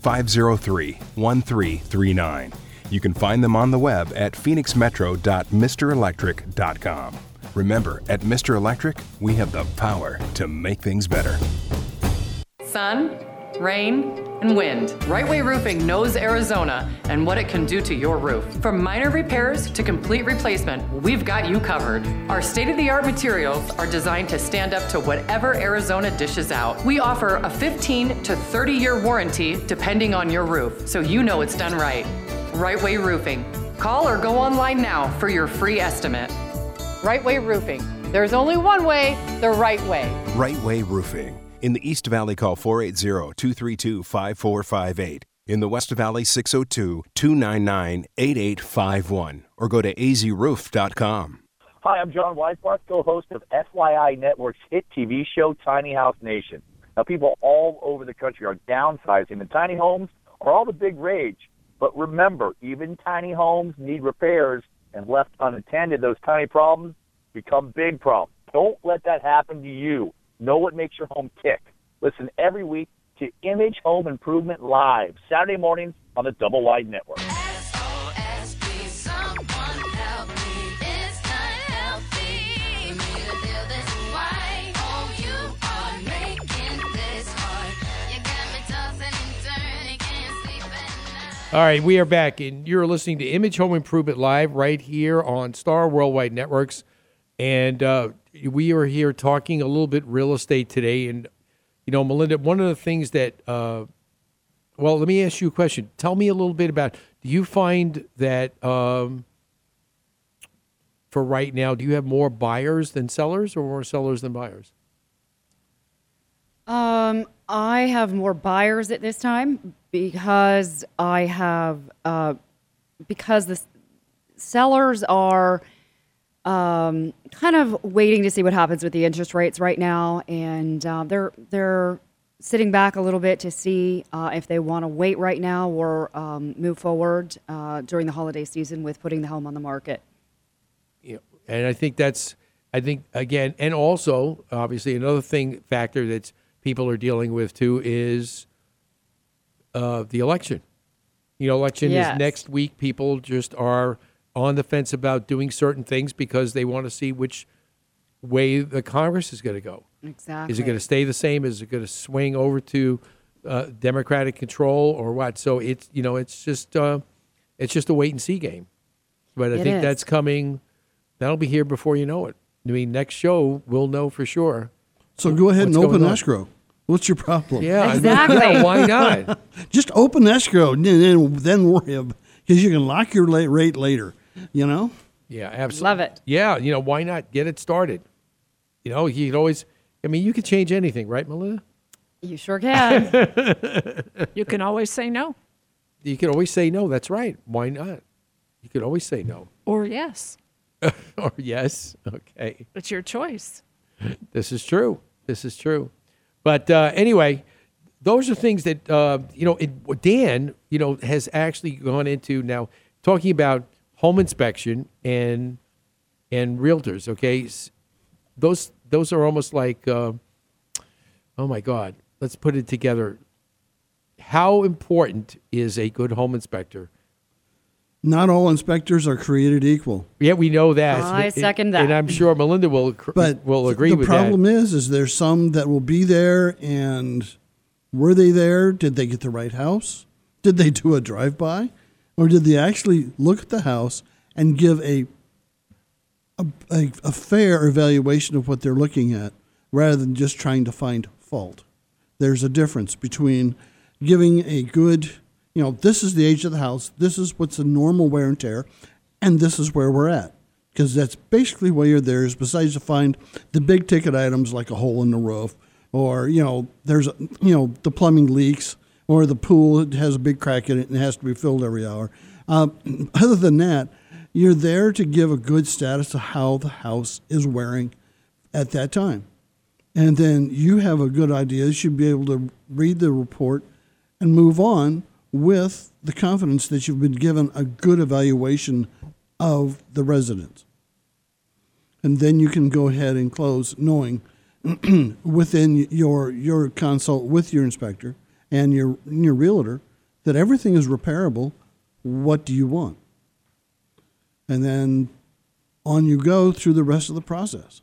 503 1339. You can find them on the web at phoenixmetro.mrelectric.com. Remember, at Mr. Electric, we have the power to make things better. Sun, rain, and wind. Right Way Roofing knows Arizona and what it can do to your roof. From minor repairs to complete replacement, we've got you covered. Our state of the art materials are designed to stand up to whatever Arizona dishes out. We offer a 15 to 30 year warranty depending on your roof, so you know it's done right. Right Way Roofing. Call or go online now for your free estimate. Right Way Roofing. There's only one way, the right way. Right Way Roofing. In the East Valley, call 480 232 5458. In the West Valley, 602 299 8851. Or go to azroof.com. Hi, I'm John Weisbarth, co-host of FYI Network's hit TV show Tiny House Nation. Now, people all over the country are downsizing, and tiny homes are all the big rage. But remember, even tiny homes need repairs, and left unattended, those tiny problems become big problems. Don't let that happen to you. Know what makes your home tick. Listen every week to Image Home Improvement Live, Saturday mornings on the Double Wide Network. All right, we are back, and you're listening to Image Home Improvement Live right here on Star Worldwide Networks. And uh, we are here talking a little bit real estate today. And, you know, Melinda, one of the things that, uh, well, let me ask you a question. Tell me a little bit about do you find that um, for right now, do you have more buyers than sellers or more sellers than buyers? Um, I have more buyers at this time because I have uh, because the sellers are um, kind of waiting to see what happens with the interest rates right now, and uh, they're they're sitting back a little bit to see uh, if they want to wait right now or um, move forward uh, during the holiday season with putting the home on the market. know, and I think that's I think again, and also obviously another thing factor that people are dealing with too is uh, the election. You know, election Yes. is next week. People just are on the fence about doing certain things because they want to see which way the Congress is going to go. Exactly. Is it going to stay the same? Is it going to swing over to uh, Democratic control or what? So it's you know it's just uh, it's just a wait and see game. But I It think is. that's coming. That'll be here before you know it. I mean, next show we'll know for sure. So go ahead and open escrow. What's your problem? Yeah, I mean, yeah, why not? Just open escrow and then, then worry because you can lock your la- rate later. You know. Yeah, absolutely. Love it. Yeah, you know why not get it started? You know, you could always. I mean, you could change anything, right, Melinda? You sure can. You can always say no You can always say no. That's right. Why not? You could always say no or yes. or yes. Okay. It's your choice. This is true. This is true. But uh, anyway, those are things that uh, you know. It, Dan, you know, has actually gone into now talking about home inspection and and realtors. Okay, those those are almost like, uh, oh my God. Let's put it together. How important is a good home inspector? Not all inspectors are created equal. Yeah, we know that. I And- second and. I'm sure Melinda will cr- But will th- agree the problem is, is there's some that will be there, and were they there? Did they get the right house? Did they do a drive by, or did they actually look at the house and give a a, a a fair evaluation of what they're looking at, rather than just trying to find fault? There's a difference between giving a good, you know, this is the age of the house, this is what's the normal wear and tear, and this is where we're at. Because that's basically why you're there, is besides to find the big ticket items like a hole in the roof, or, you know, there's, you know, the plumbing leaks, or the pool has a big crack in it and has to be filled every hour. Uh, other than that, you're there to give a good status of how the house is wearing at that time and then you have a good idea. You should be able to read the report and move on with the confidence that you've been given a good evaluation of the residence. And then you can go ahead and close knowing within your your consult with your inspector and your your realtor that everything is repairable. What do you want? And then on you go through the rest of the process.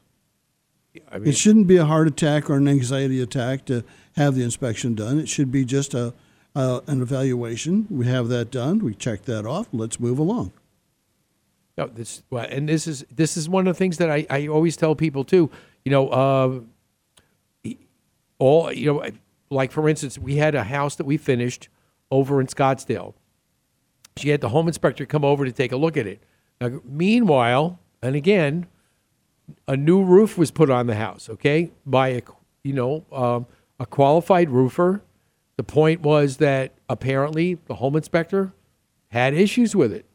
I mean, It shouldn't be a heart attack or an anxiety attack to have the inspection done. It should be just a, uh, an evaluation. We have that done. We check that off. Let's move along. No, this well, and this is this is one of the things that I, I always tell people too. You know, uh, all you know, like for instance, we had a house that we finished over in Scottsdale. She had the home inspector come over to take a look at it. Now, meanwhile, and again, a new roof was put on the house. Okay, by a you know um, a qualified roofer. The point was that apparently the home inspector had issues with it.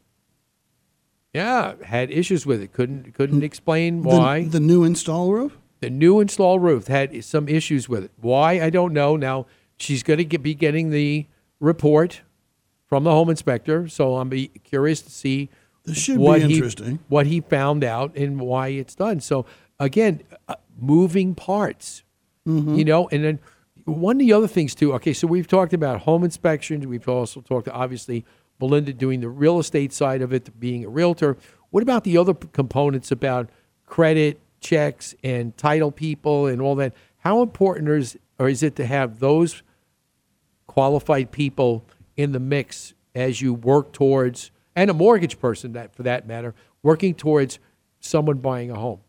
Yeah, had issues with it. Couldn't couldn't explain The- why. The, new install roof? The new install roof had some issues with it. Why I don't know. Now she's going to get, be getting the report from the home inspector, so I'm be curious to see This should be what he what he found out and why it's done. So again, uh, moving parts. You know, and then one of the other things too. Okay, so we've talked about home inspections. We've also talked, obviously, Belinda doing the real estate side of it, being a realtor. What about the other components about credit checks and title people and all that? How important is or is it to have those qualified people in the mix as you work towards, and a mortgage person that for that matter, working towards someone buying a home?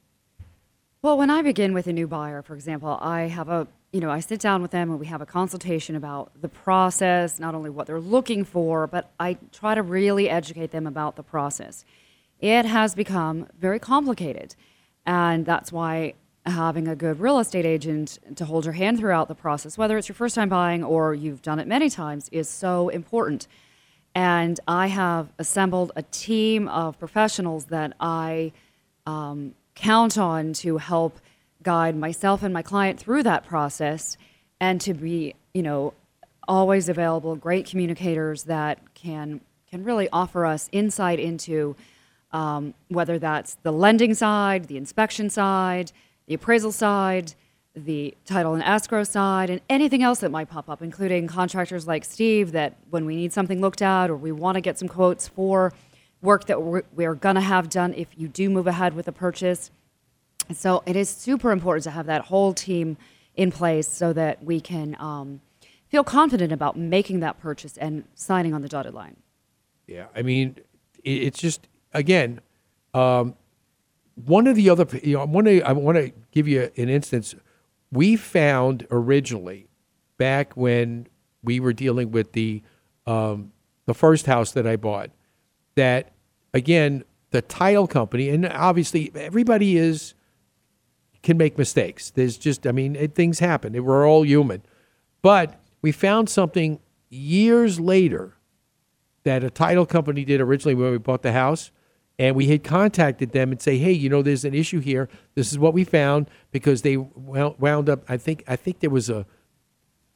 Well, when I begin with a new buyer, for example, I have a, you know, I sit down with them and we have a consultation about the process, not only what they're looking for, but I try to really educate them about the process. It has become very complicated. And that's why having a good real estate agent to hold your hand throughout the process, whether it's your first time buying or you've done it many times, is so important. And I have assembled a team of professionals that I um, count on to help guide myself and my client through that process and to be, you know, always available, great communicators that can can really offer us insight into um, whether that's the lending side, the inspection side, the appraisal side, the title and escrow side, and anything else that might pop up, including contractors like Steve that when we need something looked at or we want to get some quotes for work that we're, we're going to have done if you do move ahead with a purchase. So it is super important to have that whole team in place so that we can um, feel confident about making that purchase and signing on the dotted line. Yeah, I mean, it's just again, um, one of the other. You know, I want to give you an instance. We found originally, back when we were dealing with the um, the first house that I bought, that again the title company and obviously everybody is can make mistakes. There's just I mean it, things happen. We're all human, but we found something years later that a title company did originally when we bought the house. And we had contacted them and say, hey, you know, there's an issue here. This is what we found because they wound up. I think I think there was a,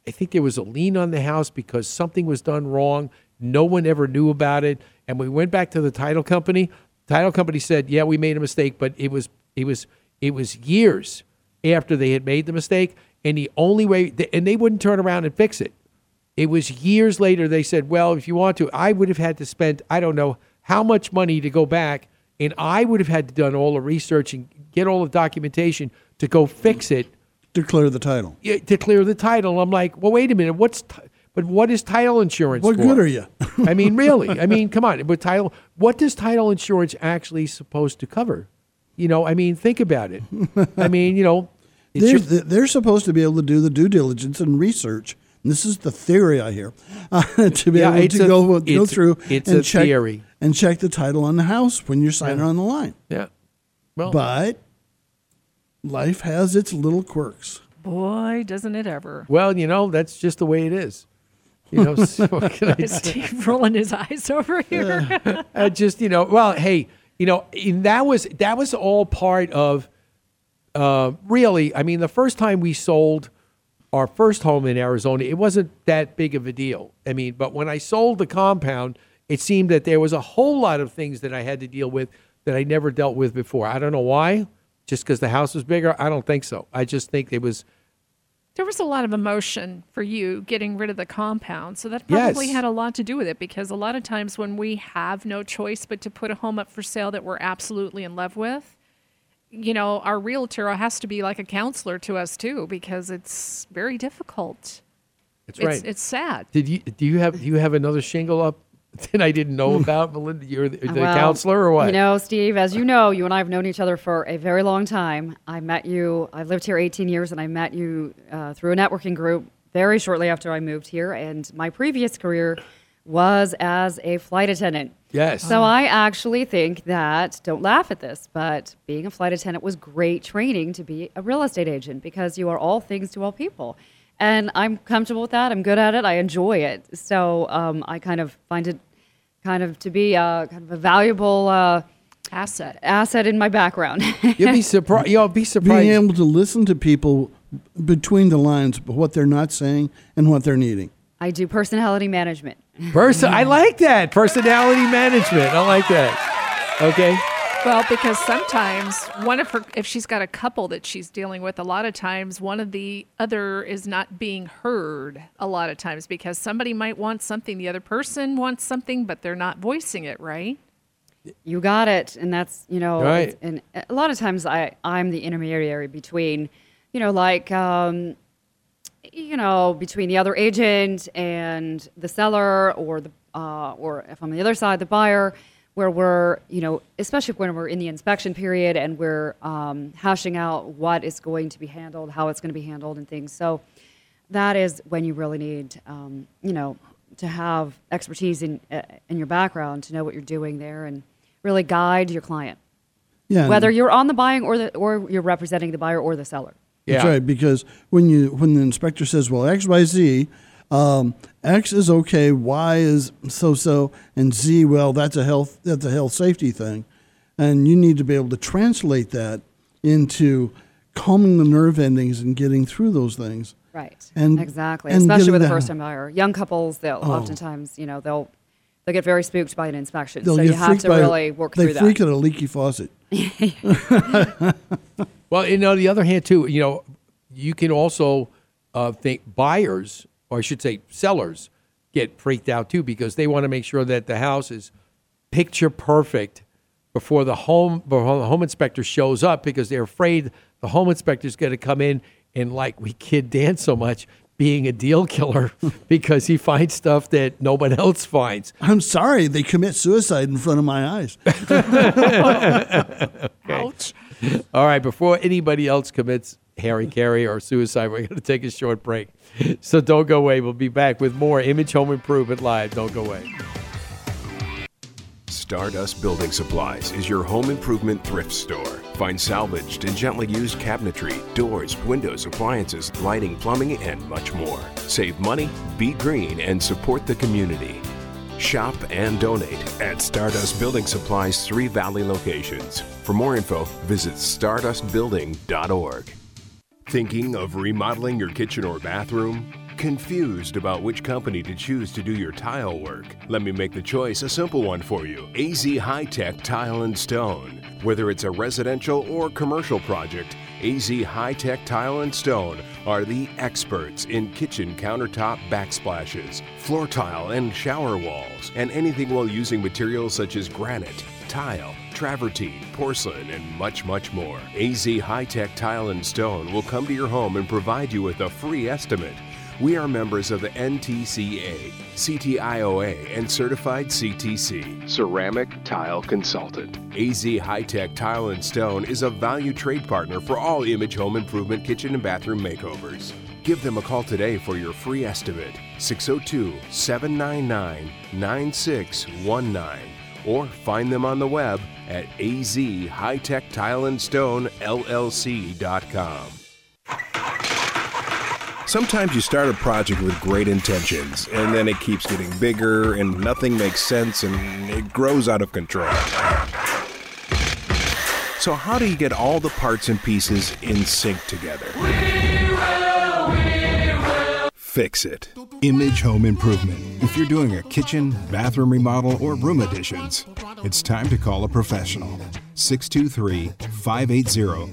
I think there was a lien on the house because something was done wrong. No one ever knew about it. And we went back to the title company. Title company said, yeah, we made a mistake, but it was it was it was years after they had made the mistake, and the only way and they wouldn't turn around and fix it. It was years later they said, well, if you want to, I would have had to spend, I don't know how much money to go back, and I would have had to done all the research and get all the documentation to go fix it. To clear the title. Yeah, to clear the title. I'm like, well, wait a minute, what's ti- but what is title insurance What for? good are you? I mean, really? I mean, come on. But title, what does title insurance actually supposed to cover? You know, I mean, think about it. I mean, you know, They're, your- they're supposed to be able to do the due diligence and research. And this is the theory I hear uh, to be Yeah, able to a- go go through it's and a check theory. And check the title on the house when you're signing on the line. yeah. Well, But life has its little quirks. Boy, doesn't it ever. well, you know, that's just the way it is. You know, so what can I? Steve rolling his eyes over here. I just you know well hey you know and that was that was all part of uh, really I mean the first time we sold our first home in Arizona it wasn't that big of a deal I mean but when I sold the compound it seemed that there was a whole lot of things that I had to deal with that I never dealt with before I don't know why just because the house was bigger I don't think so I just think it was There was a lot of emotion for you getting rid of the compound. So that probably Yes. had a lot to do with it because a lot of times when we have no choice but to put a home up for sale that we're absolutely in love with, you know, our realtor has to be like a counselor to us too because it's very difficult. that's It's, right it's sad. did you do you have do you have another shingle up that I didn't know about Melinda you're the, the Well, counselor or what You know, Steve, as you know, you and I have known each other for a very long time. I met you, I lived here 18 years, and I met you uh, through a networking group very shortly after I moved here. And my previous career was as a flight attendant. Yes. So I actually think that, don't laugh at this, but being a flight attendant was great training to be a real estate agent because you are all things to all people. And I'm comfortable with that. I'm good at it. I enjoy it. So um, I kind of find it kind of to be a kind of a valuable uh, asset asset in my background. You'll be surprised. You'll be surprised. Being able to listen to people between the lines, what they're not saying and what they're needing. I do personality management. Person, I like that personality management. I like that. Okay. Well, because sometimes one of her, if she's got a couple that she's dealing with, a lot of times one of the other is not being heard a lot of times because somebody might want something, the other person wants something, but they're not voicing it, right? You got it, and that's you know, Right. and a lot of times I I'm the intermediary between, you know, like um, you know, between the other agent and the seller, or the uh, or if I'm on the other side, the buyer, where we're you know, especially when we're in the inspection period and we're um, hashing out what is going to be handled, how it's going to be handled, and things. So that is when you really need, um, you know, to have expertise in uh, in your background to know what you're doing there and really guide your client. Yeah, Whether you're on the buying or the or you're representing the buyer or the seller. Yeah. That's right. Because when you when the inspector says, "Well, X, Y, Z," um, X is okay, Y is so so, and Z, well, that's a health that's a health safety thing, and you need to be able to translate that into calming the nerve endings and getting through those things. Right. And exactly. and Especially with a the- first time buyer. Young couples, they'll Oh. oftentimes, you know, they'll they'll get very spooked by an inspection. They'll so you have to by- really work they through freak at a leaky faucet. Well, you know, the other hand too, you know, you can also uh, think buyers, or I should say sellers, get freaked out too because they want to make sure that the house is picture perfect before the home before the home inspector shows up because they're afraid the home inspector is going to come in and like we kid Dan so much being a deal killer because he finds stuff that nobody else finds. I'm sorry, they commit suicide in front of my eyes. Ouch. All right, before anybody else commits Harry Carey or suicide, we're going to take a short break. So don't go away. We'll be back with more Image Home Improvement Live. Don't go away. Stardust Building Supplies is your home improvement thrift store. Find salvaged and gently used cabinetry, doors, windows, appliances, lighting, plumbing, and much more. Save money, be green, and support the community. Shop and donate at Stardust Building Supplies' three Valley locations. For more info, visit stardustbuilding.org. Thinking of remodeling your kitchen or bathroom? Confused about which company to choose to do your tile work? Let me make the choice a simple one for you AZ High Tech Tile and Stone. Whether it's a residential or commercial project, AZ High Tech Tile and Stone are the experts in kitchen countertop backsplashes, floor tile and shower walls, and anything while using materials such as granite, tile, travertine, porcelain, and much, much more. AZ High Tech Tile and Stone will come to your home and provide you with a free estimate. We are members of the NTCA, CTIOA, and certified CTC. Ceramic Tile Consultant. AZ High Tech Tile and Stone is a value trade partner for all image home improvement kitchen and bathroom makeovers. Give them a call today for your free estimate 602 799 9619 or find them on the web at azhightechtileandstone.llc.com. Sometimes you start a project with great intentions, and then it keeps getting bigger, and nothing makes sense, and it grows out of control. So, how do you get all the parts and pieces in sync together? Fix it. Image Home Improvement. If you're doing a kitchen, bathroom remodel, or room additions, it's time to call a professional. 623 580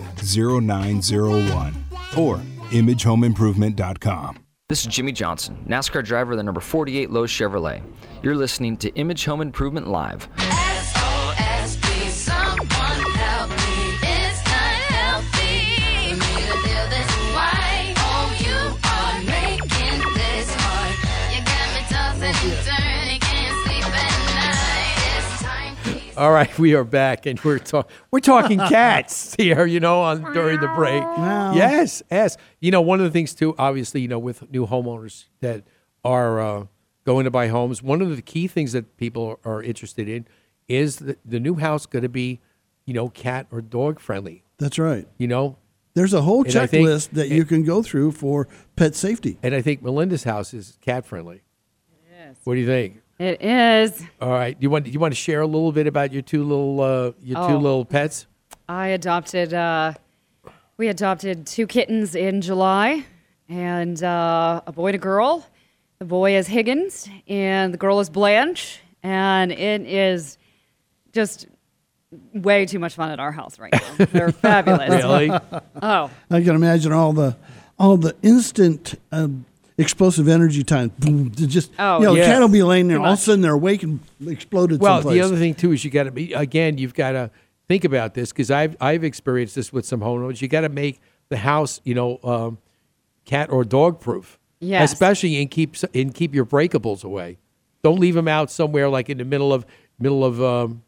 0901 or imagehomeimprovement.com. This is Jimmie Johnson, NASCAR driver of the number 48 Lowe's Chevrolet. You're listening to Image Home Improvement Live. All right, we are back, and we're talking we're talking cats here. You know, on during the break. Yes, yes. You know, one of the things too, obviously, you know, with new homeowners that are uh, going to buy homes, one of the key things that people are interested in is the, the new house going to be, you know, cat or dog friendly. That's right. You know, There's a whole And I think- checklist that you can go through for pet safety. and I think Melinda's house is cat friendly. Yes. What do you think? It is. All right, you want you want to share a little bit about your two little uh, your two Oh. little pets? I adopted. Uh, we adopted two kittens in July, and uh, a boy and a girl. The boy is Higgins, and the girl is Blanche, and it is just way too much fun at our house right now. They're fabulous. Really? Oh, I can imagine all the all the instant um, explosive energy time. Boom, just Oh, you know, yeah. the cat will be laying there, all of a sudden they're awake and exploded. Well, someplace. the other thing too is you got to be again. You've got to think about this because I've I've experienced this with some homeowners. You got to make the house, you know, um, cat or dog proof. Yes. Especially and keep s- and keep your breakables away. Don't leave them out somewhere like in the middle of middle of um,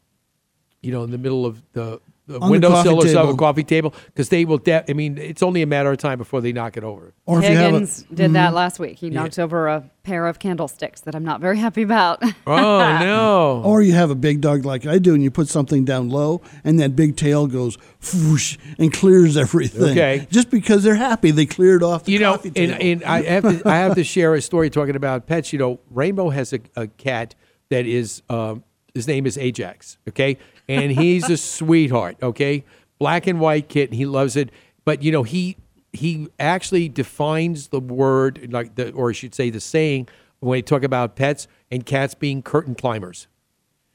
you know, in the middle of the, the On the windowsill coffee or some table. coffee table because they will. De- I mean, it's only a matter of time before they knock it over. or if you have a, Higgins did that Mhm. last week. He knocked over a pair of candlesticks that I'm not very happy about. Oh no! Or you have a big dog like I do, and you put something down low, and that big tail goes whoosh and clears everything. Okay. Just because they're happy, they cleared off the you know, coffee and, table. and I have to I have to share a story talking about pets. You know, Rainbow has a, a cat that is um, his name is Ajax. Okay, and he's a sweetheart. Okay, black and white kitten. He loves it, but you know he he actually defines the word like the or I should say the saying when he talk about pets and cats being curtain climbers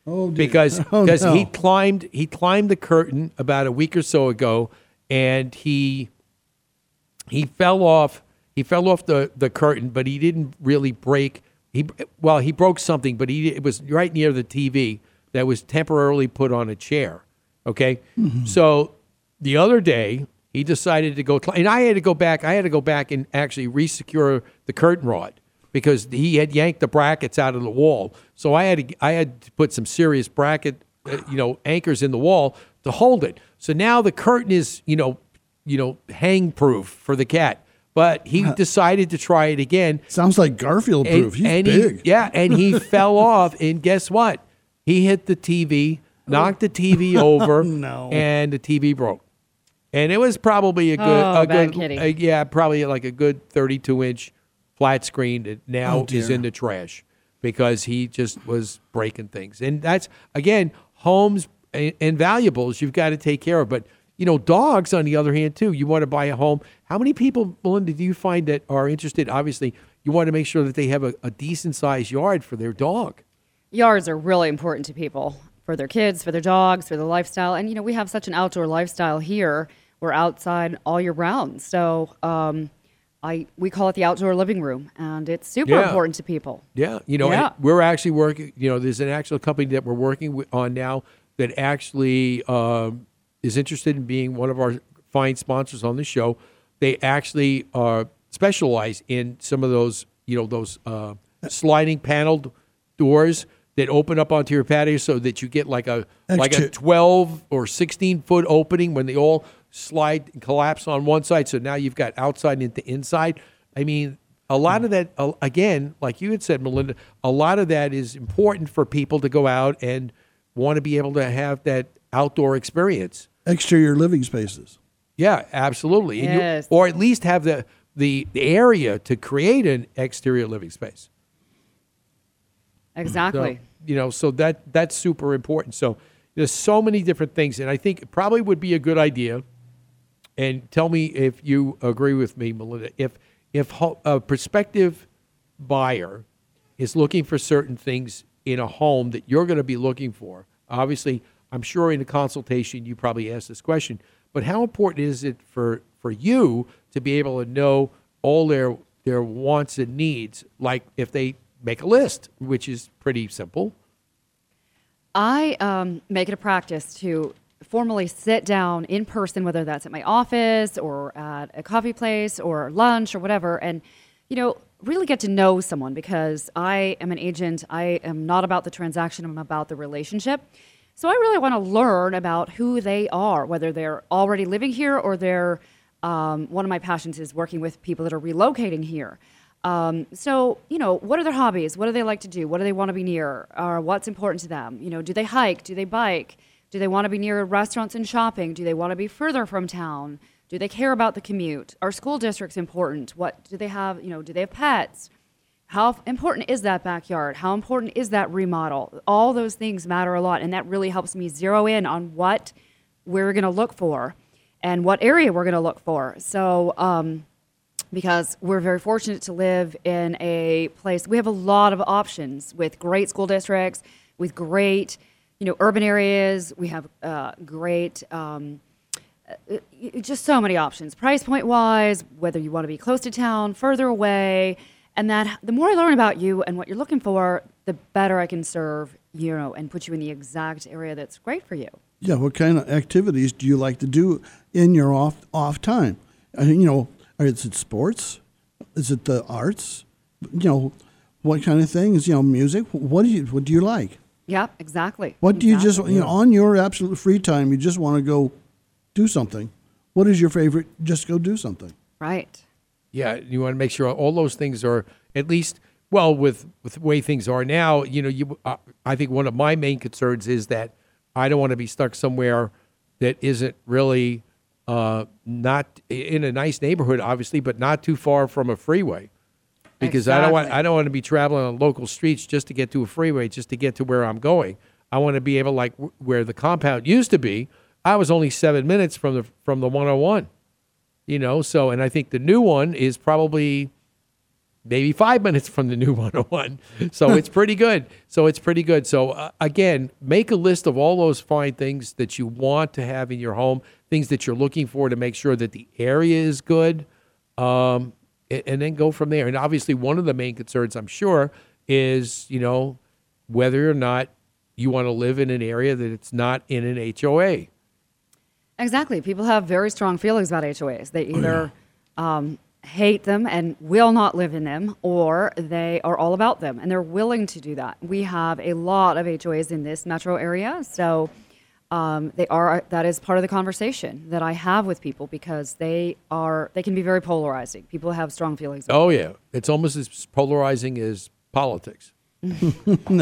oh, dear. because Oh, because no. he climbed he climbed the curtain about a week or so ago and he he fell off he fell off the the curtain but he didn't really break he well he broke something but he it was right near the TV that was temporarily put on a chair okay? So the other day he decided to go and I had to go back I had to go back and actually resecure the curtain rod because he had yanked the brackets out of the wall. So I had to I had to put some serious bracket uh, you know anchors in the wall to hold it. So now the curtain is you know you know hang proof for the cat but he decided to try it again Sounds like Garfield proof. He's and big. He, yeah, and he fell off, and guess what? He hit the TV, knocked the TV over, No. and the TV broke. And it was probably a good, Oh, a good, kitty. uh, yeah, probably like a good 32 inch flat screen that now Oh, is in the trash because he just was breaking things. And that's again, homes and, and valuables you've got to take care of. But you know, dogs on the other hand too. You want to buy a home. How many people, Melinda, do you find that are interested? Obviously, you want to make sure that they have a, a decent sized yard for their dog. Yards are really important to people for their kids, for their dogs, for their lifestyle. And, you know, we have such an outdoor lifestyle here. We're outside all year round. So um, I we call it the outdoor living room, and it's super Yeah. important to people. Yeah, you know, Yeah. we're actually working. You know, there's an actual company that we're working on now that actually um, is interested in being one of our fine sponsors on the show. They actually uh, specialize in some of those, you know, those uh, sliding paneled doors that open up onto your patio, so that you get like a like a 12 or 16 foot opening when they all slide and collapse on one side. So now you've got outside into inside. I mean, a lot of that, uh, again, like you had said, Melinda, a lot of that is important for people to go out and want to be able to have that outdoor experience. Exterior living spaces. Yeah, absolutely. And you- Yes. or at least have the, the, the area to create an exterior living space. So, Exactly. you know, so that that's super important. So there's so many different things, and I think it probably would be a good idea. And tell me if you agree with me, Melinda. If if a prospective buyer is looking for certain things in a home that you're going to be looking for, obviously, I'm sure in a consultation you probably asked this question. But how important is it for for you to be able to know all their their wants and needs? Like if they make a list, which is pretty simple. I um, make it a practice to formally sit down in person, whether that's at my office or at a coffee place or lunch or whatever, and you know, really get to know someone because I am an agent. I am not about the transaction. I'm about the relationship. So I really want to learn about who they are, whether they're already living here or they're. Um, one of my passions is working with people that are relocating here. Um, so, you know, what are their hobbies? What do they like to do? What do they want to be near? Or what's important to them? You know, do they hike? Do they bike? Do they want to be near restaurants and shopping? Do they want to be further from town? Do they care about the commute? Are school districts important? What do they have? You know, do they have pets? How important is that backyard? How important is that remodel? All those things matter a lot, and that really helps me zero in on what we're going to look for and what area we're going to look for. So, um, because we're very fortunate to live in a place we have a lot of options with great school districts with great you know, urban areas. We have uh, great. Um, uh, just so many options, price point wise, whether you want to be close to town, further away, and that the more I learn about you and what you're looking for, the better I can serve you know and put you in the exact area that's great for you. Yeah, what kind of activities do you like to do in your off off time? Uh, you know, is it sports? Is it the arts? You know, what kind of things? You know, music. What do you what do you like? Yeah, exactly. What do exactly. you just you know on your absolute free time? You just want to go do something. What is your favorite? Just go do something. Right. Yeah, you want to make sure all those things are at least well with with the way things are now. You know, you uh, I think one of my main concerns is that I don't want to be stuck somewhere that isn't really uh, not in a nice neighborhood, obviously, but not too far from a freeway. Because I don't want I don't want to be traveling on local streets just to get to a freeway, just to get to where I'm going. I want to be able, like w- where the compound used to be. I was only seven minutes from the from the 101. You know, so and I think the new one is probably maybe five minutes from the new 101. So it's pretty good. So it's pretty good. So uh, again, make a list of all those fine things that you want to have in your home, things that you're looking for to make sure that the area is good, um, a- and, then go from there. And obviously, one of the main concerns, I'm sure, is you know whether or not you want to live in an area that it's not in an HOA. Exactly. People have very strong feelings about HOAs. They either um, hate them and will not live in them, or they are all about them and they're willing to do that. We have a lot of HOAs in this metro area, so um, they are that is part of the conversation that I have with people because they are they can be very polarizing. People have strong feelings. about Oh yeah, it's almost as polarizing as politics.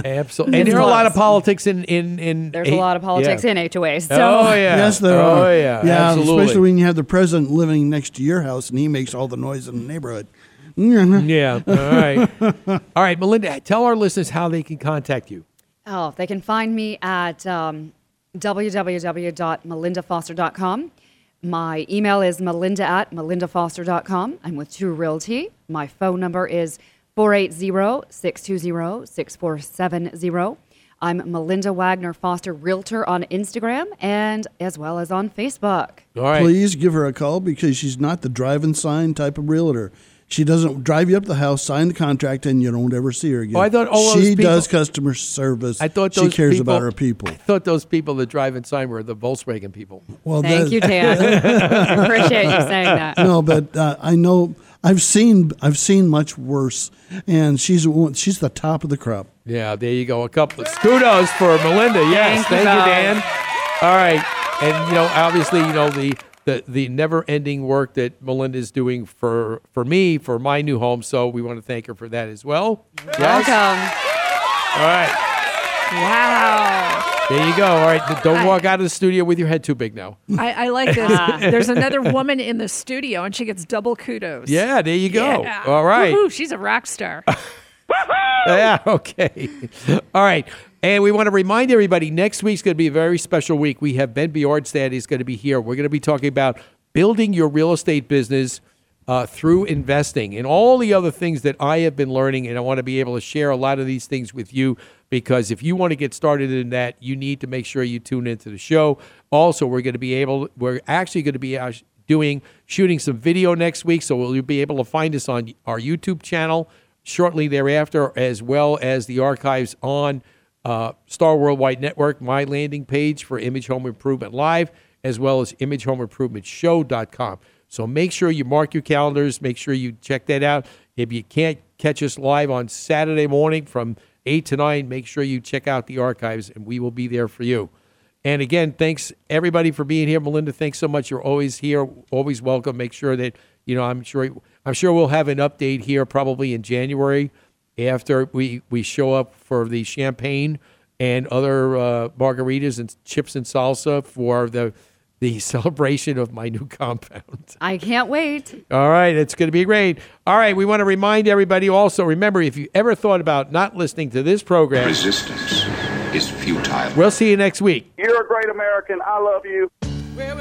Absolutely, and there are a lot of politics in in in. There's a lot of politics yeah. in HOAs. So Oh yeah, Yes, there oh, are. yeah, yeah. absolutely. Especially when you have the president living next to your house and he makes all the noise in the neighborhood. yeah. All right. All right, Melinda. Tell our listeners how they can contact you. Oh, they can find me at um, www.melindafoster.com. My email is melinda at melindafoster.com. I'm with True Realty. My phone number is 480-620-6470. I'm Melinda Wagner Foster Realtor on Instagram and as well as on Facebook. All right. Please give her a call because she's not the drive and sign type of realtor. She doesn't drive you up the house, sign the contract, and you don't ever see her again. Oh, I thought all she those people- does customer service. I thought she cares people- about her people. I thought those people that drive and sign were the Volkswagen people. Well, Thank that- you, Dan. Appreciate you saying that. no, but uh, I know I've seen I've seen much worse, and she's she's the top of the crop. Yeah, there you go. A couple of kudos for Melinda. Yes, Thank you, thank you. Dan. All right, and you know, obviously, you know the the the never-ending work that Melinda is doing for for me for my new home. So we want to thank her for that as well. Yes. Welcome. All right, Wow. There you go. All right, don't walk out of the studio with your head too big now. I, I like this. Ah. There's another woman in the studio, and she gets double kudos. Yeah, there you go. Yeah. All right. Woohoo, she's a rock star. Yeah, okay. All right. And we want to remind everybody next week's going to be a very special week. We have Ben Bjornstad is going to be here. We're going to be talking about building your real estate business uh, through investing and all the other things that I have been learning. And I want to be able to share a lot of these things with you because if you want to get started in that, you need to make sure you tune into the show. Also, we're going to be able, we're actually going to be uh, doing, shooting some video next week. So you'll be able to find us on our YouTube channel shortly thereafter, as well as the archives on uh, Star Worldwide Network, my landing page for Image Home Improvement Live, as well as ImageHomeImprovementShow.com. So make sure you mark your calendars. Make sure you check that out. If you can't catch us live on Saturday morning from 8 to 9, make sure you check out the archives, and we will be there for you. And again, thanks everybody for being here. Melinda, thanks so much. You're always here, always welcome. Make sure that you know. I'm sure. I'm sure we'll have an update here probably in January after we we show up for the champagne and other uh, margaritas and chips and salsa for the the celebration of my new compound. I can't wait. All right, it's going to be great. All right, we want to remind everybody also remember if you ever thought about not listening to this program, Resistance is futile. we'll see you next week. You're a great American. I love you. Well,